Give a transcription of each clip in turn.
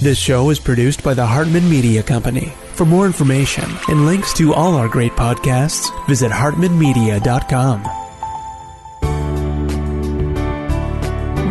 This show is produced by the Hartman Media Company. For more information and links to all our great podcasts, visit hartmanmedia.com.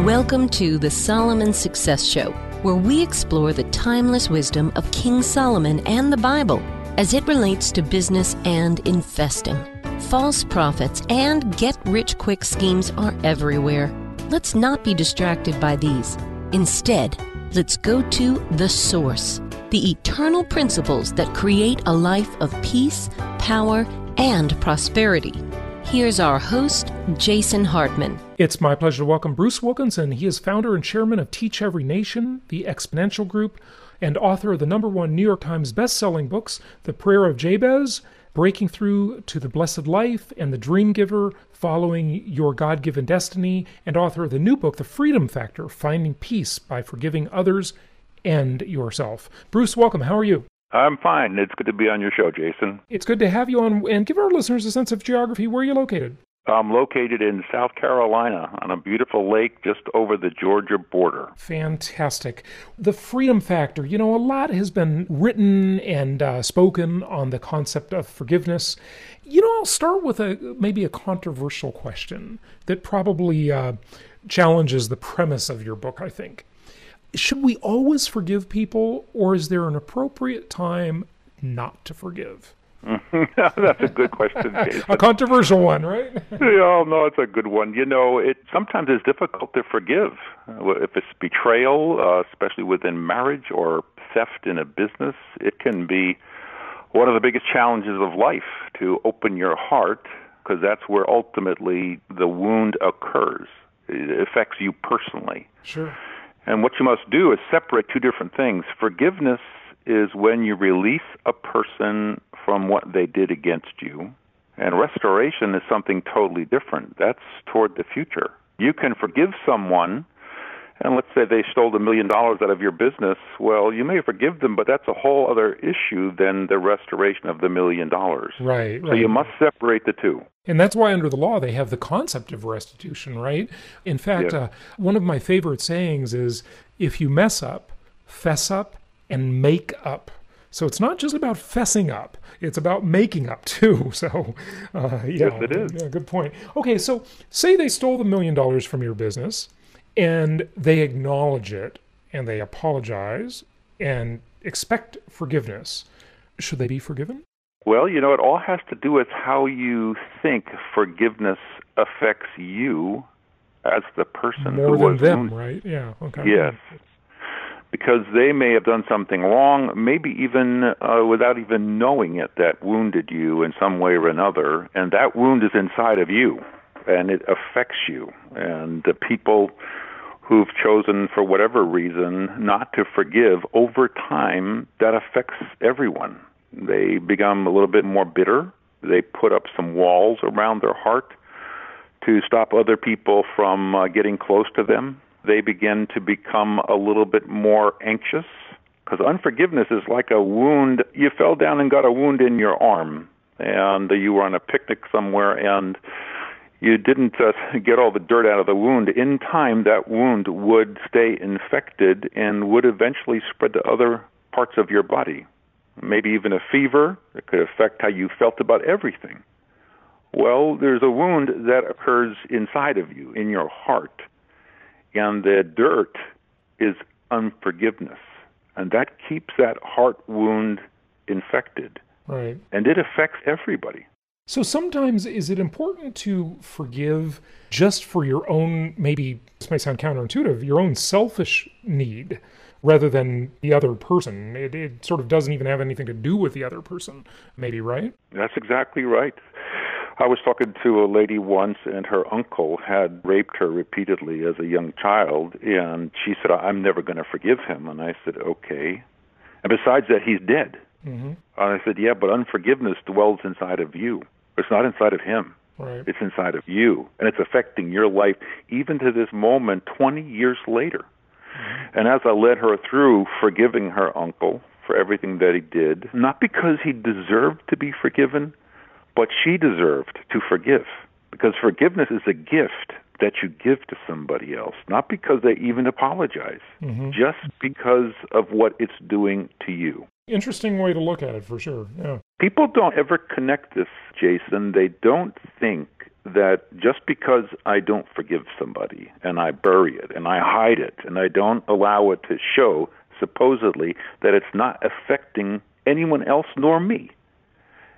Welcome to the Solomon Success Show, where we explore the timeless wisdom of King Solomon and the Bible as it relates to business and investing. False prophets and get rich quick schemes are everywhere. Let's not be distracted by these. Instead, let's go to the source, the eternal principles that create a life of peace, power, and prosperity. Here's our host, Jason Hartman. It's my pleasure to welcome Bruce Wilkinson. He is founder and chairman of Teach Every Nation, the Exponential Group, and author of the number one New York Times best-selling books, The Prayer of Jabez, Breaking Through to the Blessed Life, and The Dream Giver, Following Your God Given Destiny, and author of the new book, The Freedom Factor Finding Peace by Forgiving Others and Yourself. Bruce, welcome. How are you? I'm fine. It's good to be on your show, Jason. It's good to have you on and give our listeners a sense of geography. Where are you located? I'm located in South Carolina on a beautiful lake just over the Georgia border. Fantastic. The freedom factor. You know, a lot has been written and uh, spoken on the concept of forgiveness. You know, I'll start with a maybe a controversial question that probably uh, challenges the premise of your book. I think. Should we always forgive people, or is there an appropriate time not to forgive? That's a good question, Jason. a controversial one, right? yeah, no, it's a good one. You know, it sometimes is difficult to forgive uh, if it's betrayal, uh, especially within marriage or theft in a business. It can be one of the biggest challenges of life to open your heart because that's where ultimately the wound occurs. It affects you personally. Sure. And what you must do is separate two different things. Forgiveness is when you release a person from what they did against you. And restoration is something totally different. That's toward the future. You can forgive someone, and let's say they stole a million dollars out of your business. Well, you may forgive them, but that's a whole other issue than the restoration of the million dollars. Right, So you must separate the two. And that's why, under the law, they have the concept of restitution, right? In fact, uh, one of my favorite sayings is if you mess up, fess up, and make up. So it's not just about fessing up, it's about making up too. So, uh, yeah, Yes, it is. Yeah, good point. Okay, so say they stole the million dollars from your business and they acknowledge it and they apologize and expect forgiveness. Should they be forgiven? Well, you know, it all has to do with how you think forgiveness affects you as the person More who than was them, wounded. right? Yeah, okay. Yes. Because they may have done something wrong, maybe even uh, without even knowing it, that wounded you in some way or another, and that wound is inside of you, and it affects you. And the people who've chosen, for whatever reason, not to forgive, over time, that affects everyone. They become a little bit more bitter. They put up some walls around their heart to stop other people from uh, getting close to them. They begin to become a little bit more anxious because unforgiveness is like a wound. You fell down and got a wound in your arm, and you were on a picnic somewhere, and you didn't uh, get all the dirt out of the wound. In time, that wound would stay infected and would eventually spread to other parts of your body. Maybe even a fever. It could affect how you felt about everything. Well, there's a wound that occurs inside of you, in your heart. And the dirt is unforgiveness. And that keeps that heart wound infected. Right. And it affects everybody. So sometimes is it important to forgive just for your own, maybe this may sound counterintuitive, your own selfish need rather than the other person? It, it sort of doesn't even have anything to do with the other person, maybe, right? That's exactly right. I was talking to a lady once, and her uncle had raped her repeatedly as a young child, and she said, I'm never going to forgive him. And I said, okay. And besides that, he's dead. Mm-hmm. And I said, yeah, but unforgiveness dwells inside of you. It's not inside of him. Right. It's inside of you, and it's affecting your life even to this moment, 20 years later. And as I led her through forgiving her uncle for everything that he did, not because he deserved to be forgiven, but she deserved to forgive. Because forgiveness is a gift that you give to somebody else, not because they even apologize, mm-hmm. just because of what it's doing to you. Interesting way to look at it for sure. Yeah. People don't ever connect this, Jason. They don't think that just because I don't forgive somebody and I bury it and I hide it and I don't allow it to show, supposedly, that it's not affecting anyone else nor me.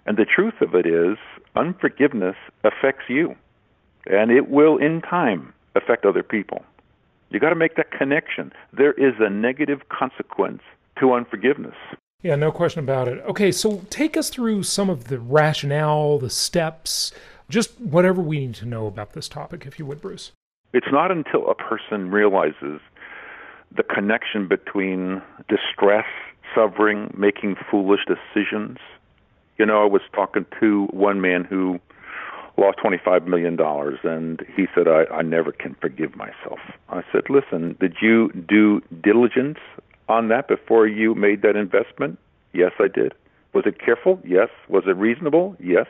And the truth of it is, unforgiveness affects you and it will in time affect other people. You got to make that connection. There is a negative consequence to unforgiveness. Yeah, no question about it. Okay, so take us through some of the rationale, the steps, just whatever we need to know about this topic, if you would, Bruce. It's not until a person realizes the connection between distress, suffering, making foolish decisions. You know, I was talking to one man who lost $25 million. And he said, I, I never can forgive myself. I said, Listen, did you due diligence on that before you made that investment? Yes, I did. Was it careful? Yes. Was it reasonable? Yes.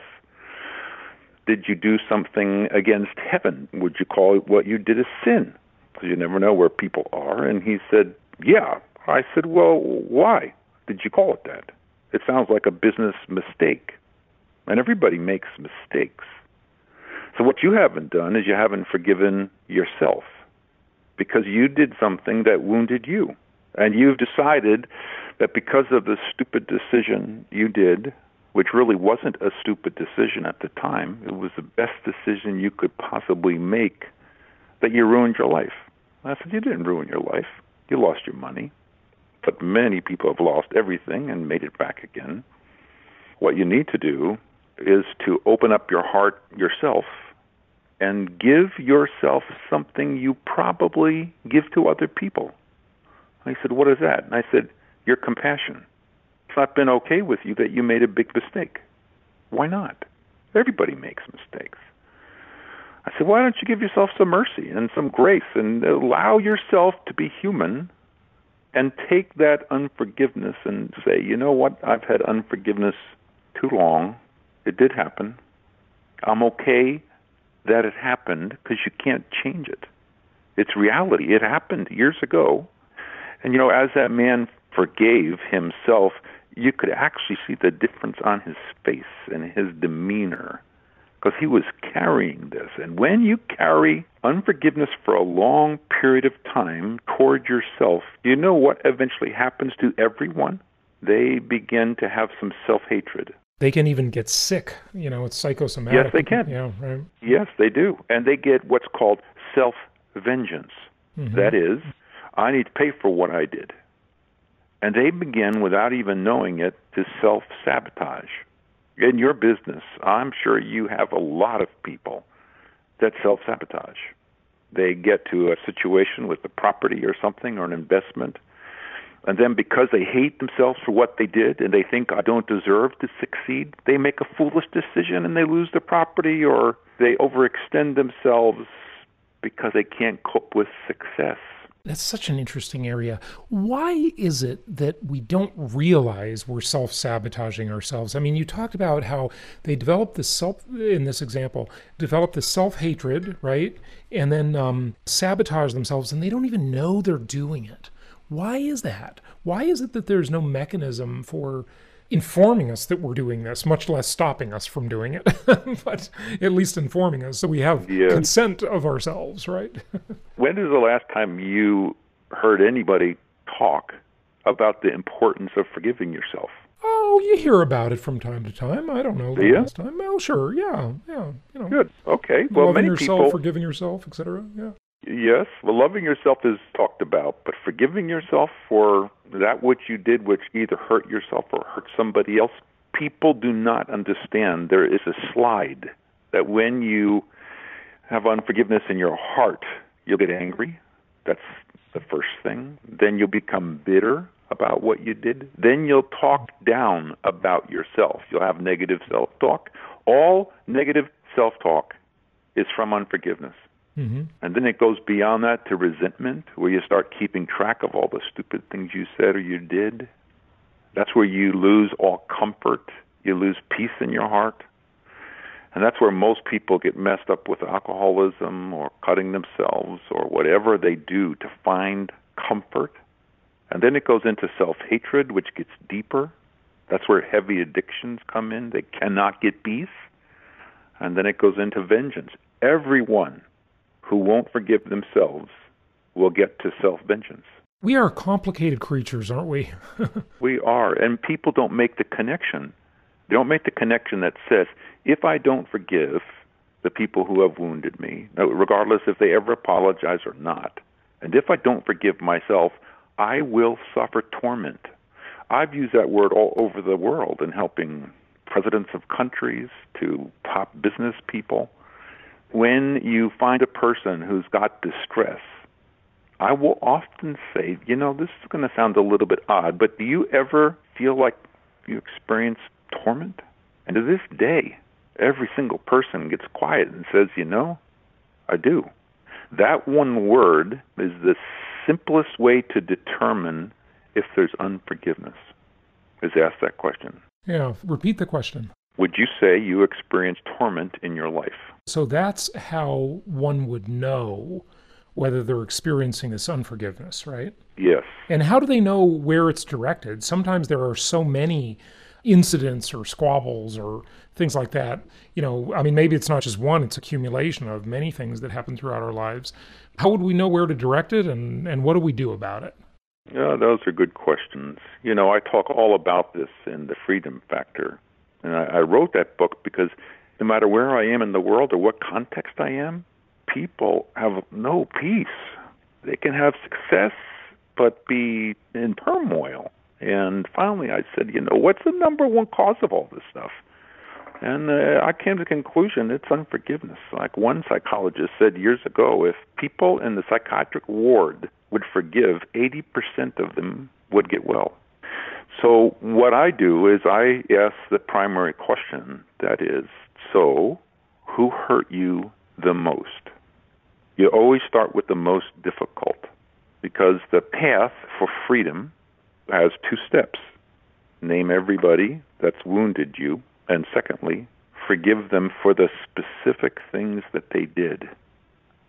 Did you do something against heaven? Would you call what you did a sin? Because you never know where people are. And he said, Yeah. I said, Well, why did you call it that? It sounds like a business mistake. And everybody makes mistakes. So what you haven't done is you haven't forgiven yourself because you did something that wounded you. And you've decided that because of the stupid decision you did, which really wasn't a stupid decision at the time, it was the best decision you could possibly make, that you ruined your life. I said, You didn't ruin your life. You lost your money. But many people have lost everything and made it back again. What you need to do is to open up your heart yourself and give yourself something you probably give to other people. And he said, What is that? And I said, Your compassion. It's not been okay with you that you made a big mistake. Why not? Everybody makes mistakes. I said, Why don't you give yourself some mercy and some grace and allow yourself to be human and take that unforgiveness and say, You know what? I've had unforgiveness too long. It did happen. I'm okay that it happened because you can't change it. It's reality. It happened years ago. And, you know, as that man forgave himself, you could actually see the difference on his face and his demeanor because he was carrying this. And when you carry unforgiveness for a long period of time toward yourself, you know what eventually happens to everyone? They begin to have some self hatred they can even get sick. You know, it's psychosomatic. Yes, they can. Yeah, right. Yes, they do, and they get what's called self vengeance. Mm-hmm. That is, I need to pay for what I did, and they begin without even knowing it to self sabotage. In your business, I'm sure you have a lot of people that self sabotage. They get to a situation with a property or something or an investment and then because they hate themselves for what they did and they think I don't deserve to succeed, they make a foolish decision and they lose the property or they overextend themselves because they can't cope with success. That's such an interesting area. Why is it that we don't realize we're self sabotaging ourselves? I mean, you talked about how they develop this self, in this example, develop this self hatred, right? And then um, sabotage themselves, and they don't even know they're doing it. Why is that? Why is it that there's no mechanism for informing us that we're doing this, much less stopping us from doing it, but at least informing us so we have yeah. consent of ourselves, right? when is the last time you heard anybody talk about the importance of forgiving yourself? Oh, you hear about it from time to time. I don't know the yeah. last time. Oh, sure, yeah, yeah. You know, good. Okay. Well, loving many yourself, people forgiving yourself, etc. Yeah. Yes, well, loving yourself is talked about, but forgiving yourself for that which you did, which either hurt yourself or hurt somebody else, people do not understand. There is a slide that when you have unforgiveness in your heart, you'll get angry. That's the first thing. Then you'll become bitter about what you did. Then you'll talk down about yourself. You'll have negative self talk. All negative self talk is from unforgiveness. Mm-hmm. And then it goes beyond that to resentment, where you start keeping track of all the stupid things you said or you did. That's where you lose all comfort. You lose peace in your heart. And that's where most people get messed up with alcoholism or cutting themselves or whatever they do to find comfort. And then it goes into self hatred, which gets deeper. That's where heavy addictions come in. They cannot get peace. And then it goes into vengeance. Everyone who won't forgive themselves will get to self vengeance. We are complicated creatures, aren't we? we are. And people don't make the connection. They don't make the connection that says, if I don't forgive the people who have wounded me, regardless if they ever apologize or not, and if I don't forgive myself, I will suffer torment. I've used that word all over the world in helping presidents of countries to top business people. When you find a person who's got distress, I will often say, you know, this is going to sound a little bit odd, but do you ever feel like you experience torment? And to this day, every single person gets quiet and says, you know, I do. That one word is the simplest way to determine if there's unforgiveness, is ask that question. Yeah, repeat the question. Would you say you experience torment in your life? So that's how one would know whether they're experiencing this unforgiveness, right? Yes. And how do they know where it's directed? Sometimes there are so many incidents or squabbles or things like that. You know, I mean, maybe it's not just one, it's accumulation of many things that happen throughout our lives. How would we know where to direct it and, and what do we do about it? Yeah, those are good questions. You know, I talk all about this in The Freedom Factor. And I, I wrote that book because no matter where I am in the world or what context I am, people have no peace. They can have success but be in turmoil. And finally, I said, you know, what's the number one cause of all this stuff? And uh, I came to the conclusion it's unforgiveness. Like one psychologist said years ago, if people in the psychiatric ward would forgive, 80% of them would get well. So what I do is I ask the primary question that is, so who hurt you the most? You always start with the most difficult because the path for freedom has two steps name everybody that's wounded you, and secondly, forgive them for the specific things that they did.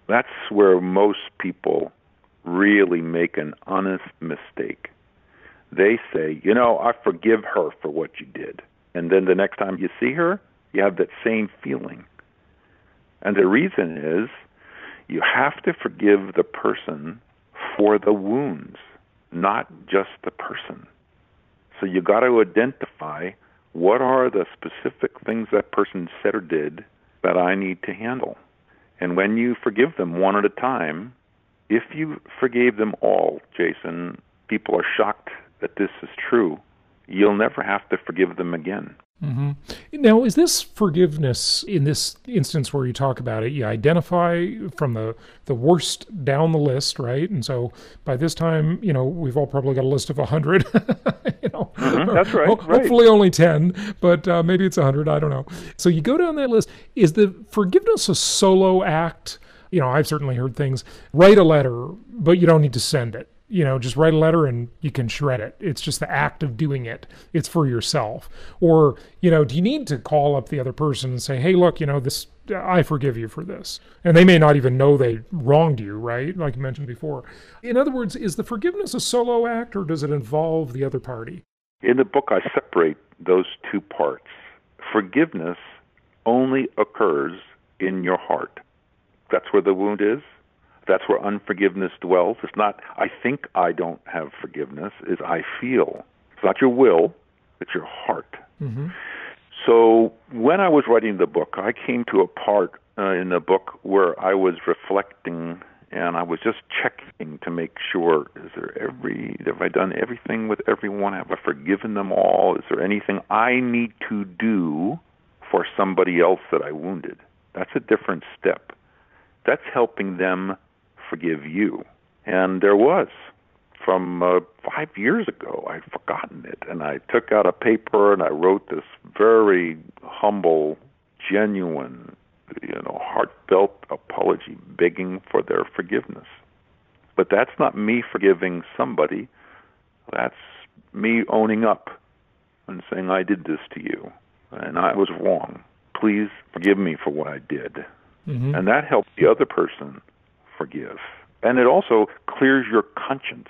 That's where most people really make an honest mistake. They say, you know, I forgive her for what you did. And then the next time you see her, you have that same feeling. And the reason is you have to forgive the person for the wounds not just the person. So you got to identify what are the specific things that person said or did that I need to handle. And when you forgive them one at a time, if you forgave them all, Jason, people are shocked that this is true. You'll never have to forgive them again. Mm-hmm. Now, is this forgiveness in this instance where you talk about it? You identify from the the worst down the list, right? And so by this time, you know, we've all probably got a list of a hundred. you know, mm-hmm. that's right, right, Hopefully, only ten, but uh, maybe it's a hundred. I don't know. So you go down that list. Is the forgiveness a solo act? You know, I've certainly heard things. Write a letter, but you don't need to send it you know, just write a letter and you can shred it. It's just the act of doing it. It's for yourself. Or, you know, do you need to call up the other person and say, hey, look, you know, this, I forgive you for this. And they may not even know they wronged you, right? Like you mentioned before. In other words, is the forgiveness a solo act or does it involve the other party? In the book, I separate those two parts. Forgiveness only occurs in your heart. That's where the wound is that's where unforgiveness dwells. It's not, I think I don't have forgiveness, is I feel. It's not your will, it's your heart. Mm-hmm. So when I was writing the book, I came to a part uh, in the book where I was reflecting and I was just checking to make sure is there every have I done everything with everyone? Have I forgiven them all? Is there anything I need to do for somebody else that I wounded? That's a different step. That's helping them forgive you. And there was. From uh, five years ago, I'd forgotten it. And I took out a paper and I wrote this very humble, genuine, you know, heartfelt apology begging for their forgiveness. But that's not me forgiving somebody. That's me owning up and saying, I did this to you and I was wrong. please forgive me for what I did? Mm-hmm. And that helps the other person forgive. And it also clears your conscience.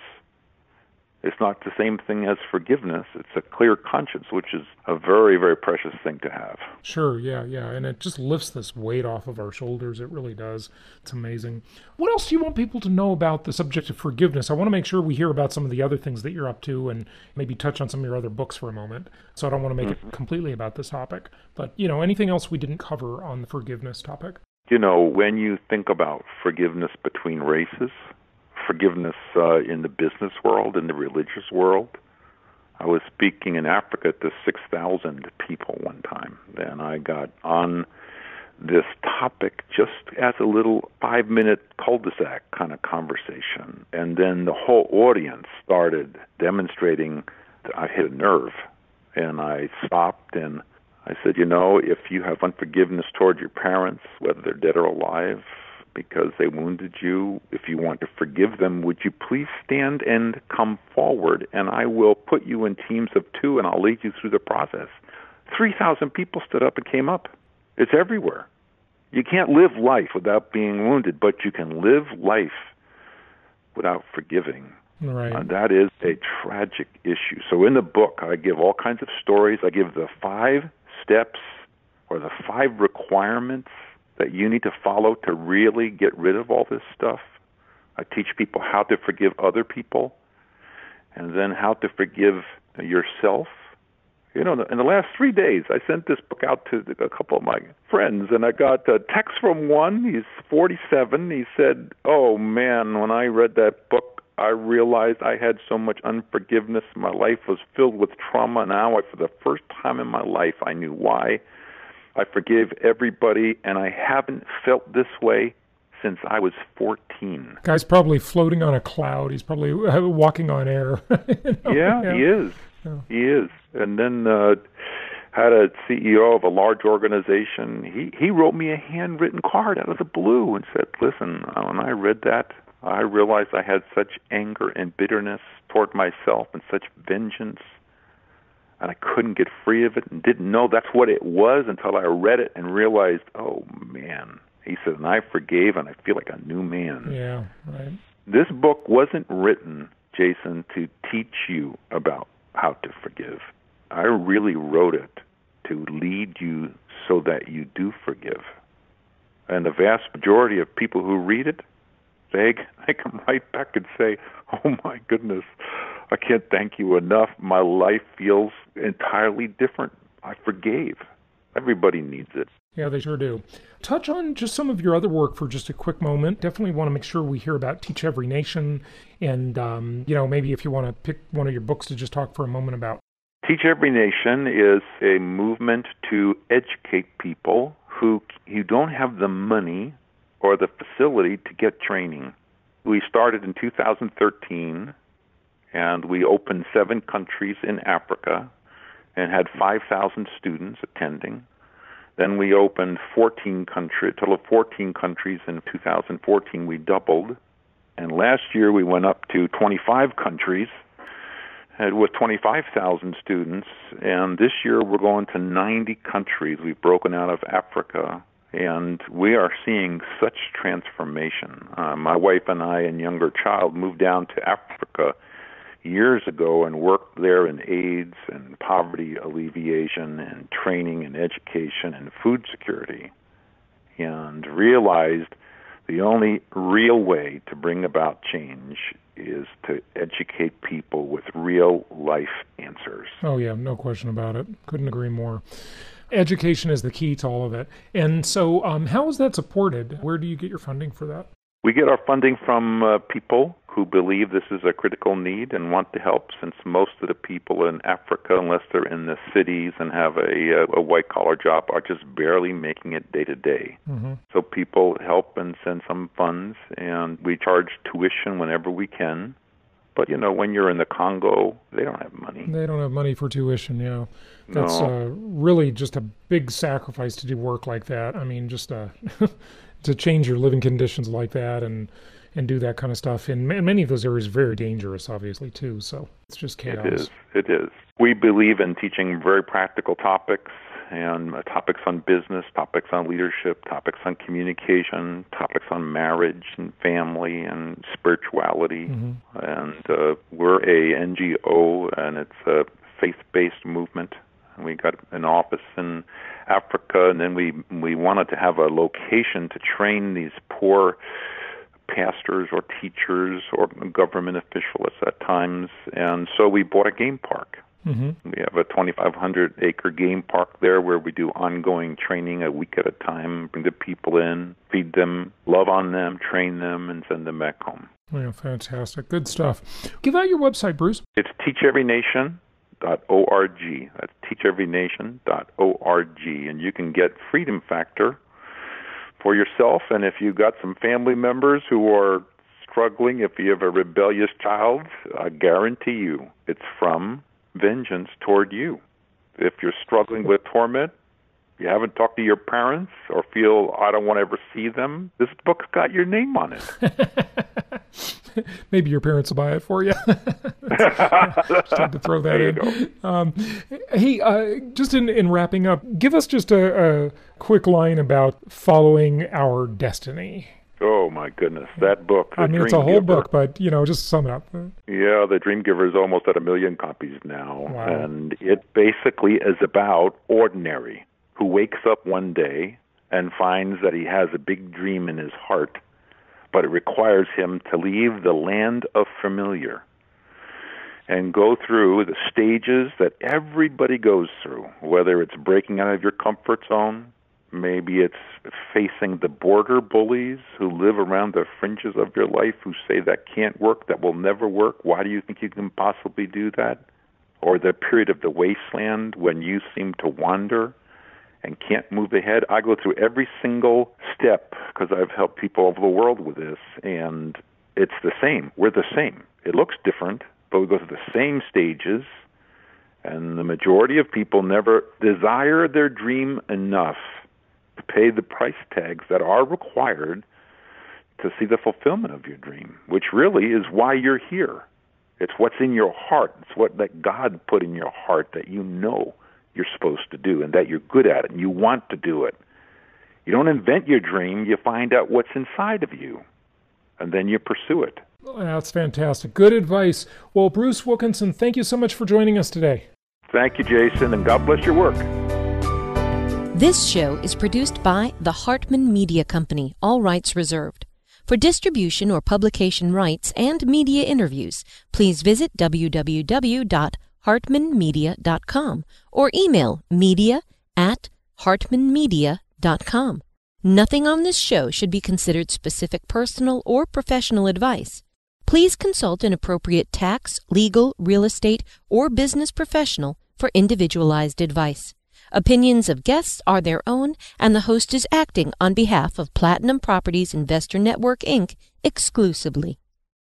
It's not the same thing as forgiveness. It's a clear conscience, which is a very, very precious thing to have. Sure, yeah, yeah. And it just lifts this weight off of our shoulders. It really does. It's amazing. What else do you want people to know about the subject of forgiveness? I want to make sure we hear about some of the other things that you're up to and maybe touch on some of your other books for a moment. So I don't want to make mm-hmm. it completely about this topic. But, you know, anything else we didn't cover on the forgiveness topic? You know, when you think about forgiveness between races, forgiveness uh, in the business world, in the religious world. I was speaking in Africa to 6,000 people one time, and I got on this topic just as a little five minute cul de sac kind of conversation. And then the whole audience started demonstrating that I hit a nerve. And I stopped and I said, You know, if you have unforgiveness toward your parents, whether they're dead or alive, because they wounded you. If you want to forgive them, would you please stand and come forward? And I will put you in teams of two and I'll lead you through the process. 3,000 people stood up and came up. It's everywhere. You can't live life without being wounded, but you can live life without forgiving. Right. Uh, that is a tragic issue. So in the book, I give all kinds of stories. I give the five steps or the five requirements that you need to follow to really get rid of all this stuff. I teach people how to forgive other people and then how to forgive yourself. You know, in the last three days, I sent this book out to a couple of my friends, and I got a text from one. He's 47. He said, Oh man, when I read that book, I realized I had so much unforgiveness. My life was filled with trauma. Now, I, for the first time in my life, I knew why. I forgive everybody, and I haven't felt this way since I was 14. Guy's probably floating on a cloud. He's probably uh, walking on air. you know? yeah, yeah, he is. Yeah. He is. And then uh, had a CEO of a large organization. He he wrote me a handwritten card out of the blue and said, "Listen, when I read that, I realized I had such anger and bitterness toward myself and such vengeance and I couldn't get free of it and didn't know that's what it was until I read it and realized, oh man. He said, and I forgave and I feel like a new man. Yeah, right. This book wasn't written, Jason, to teach you about how to forgive. I really wrote it to lead you so that you do forgive. And the vast majority of people who read it, they, they come right back and say, oh my goodness, I can't thank you enough. My life feels entirely different. I forgave. Everybody needs it. Yeah, they sure do. Touch on just some of your other work for just a quick moment. Definitely want to make sure we hear about Teach Every Nation, and um, you know maybe if you want to pick one of your books to just talk for a moment about. Teach Every Nation is a movement to educate people who who don't have the money or the facility to get training. We started in 2013 and we opened seven countries in Africa and had 5,000 students attending. Then we opened 14 countries, a total of 14 countries in 2014. We doubled, and last year we went up to 25 countries uh, with 25,000 students. And this year we're going to 90 countries. We've broken out of Africa, and we are seeing such transformation. Uh, my wife and I and younger child moved down to Africa years ago and worked there in AIDS and poverty alleviation and training and education and food security and realized the only real way to bring about change is to educate people with real life answers. Oh, yeah, no question about it. Couldn't agree more. Education is the key to all of it. And so, um, how is that supported? Where do you get your funding for that? We get our funding from uh, people who believe this is a critical need and want to help, since most of the people in Africa, unless they're in the cities and have a, a white collar job, are just barely making it day to day. Mm-hmm. So people help and send some funds, and we charge tuition whenever we can. But you know, when you're in the Congo, they don't have money. They don't have money for tuition. Yeah, that's no. uh, really just a big sacrifice to do work like that. I mean, just uh, to change your living conditions like that and and do that kind of stuff. And many of those areas are very dangerous, obviously, too. So it's just chaos. It is. It is. We believe in teaching very practical topics and uh, topics on business, topics on leadership, topics on communication, topics on marriage and family and spirituality. Mm-hmm. And uh, we're a NGO, and it's a faith-based movement. And We got an office in Africa, and then we we wanted to have a location to train these poor pastors or teachers or government officials at times, and so we bought a game park. Mm-hmm. We have a 2,500 acre game park there where we do ongoing training a week at a time, bring the people in, feed them, love on them, train them, and send them back home. Yeah, fantastic. Good stuff. Give out your website, Bruce. It's teacheverynation.org. That's teacheverynation.org. And you can get Freedom Factor for yourself. And if you've got some family members who are struggling, if you have a rebellious child, I guarantee you it's from vengeance toward you. If you're struggling with torment, you haven't talked to your parents or feel I don't want to ever see them, this book's got your name on it. Maybe your parents will buy it for you. just had to throw that in. Um, hey, uh, just in, in wrapping up, give us just a, a quick line about following our destiny. Oh my goodness, that book! I mean, it's a whole Giver, book, but you know, just sum it up. Uh, yeah, the Dream Giver is almost at a million copies now, wow. and it basically is about ordinary who wakes up one day and finds that he has a big dream in his heart, but it requires him to leave the land of familiar and go through the stages that everybody goes through, whether it's breaking out of your comfort zone, Maybe it's facing the border bullies who live around the fringes of your life who say that can't work, that will never work. Why do you think you can possibly do that? Or the period of the wasteland when you seem to wander and can't move ahead. I go through every single step because I've helped people all over the world with this, and it's the same. We're the same. It looks different, but we go through the same stages. And the majority of people never desire their dream enough pay the price tags that are required to see the fulfillment of your dream, which really is why you're here. It's what's in your heart. It's what that God put in your heart that you know you're supposed to do and that you're good at it and you want to do it. You don't invent your dream, you find out what's inside of you and then you pursue it. that's fantastic. Good advice. Well, Bruce Wilkinson, thank you so much for joining us today. Thank you, Jason, and God bless your work. This show is produced by the Hartman Media Company, all rights reserved. For distribution or publication rights and media interviews, please visit www.hartmanmedia.com or email media at hartmanmedia.com. Nothing on this show should be considered specific personal or professional advice. Please consult an appropriate tax, legal, real estate, or business professional for individualized advice. Opinions of guests are their own, and the host is acting on behalf of Platinum Properties Investor Network, Inc. exclusively.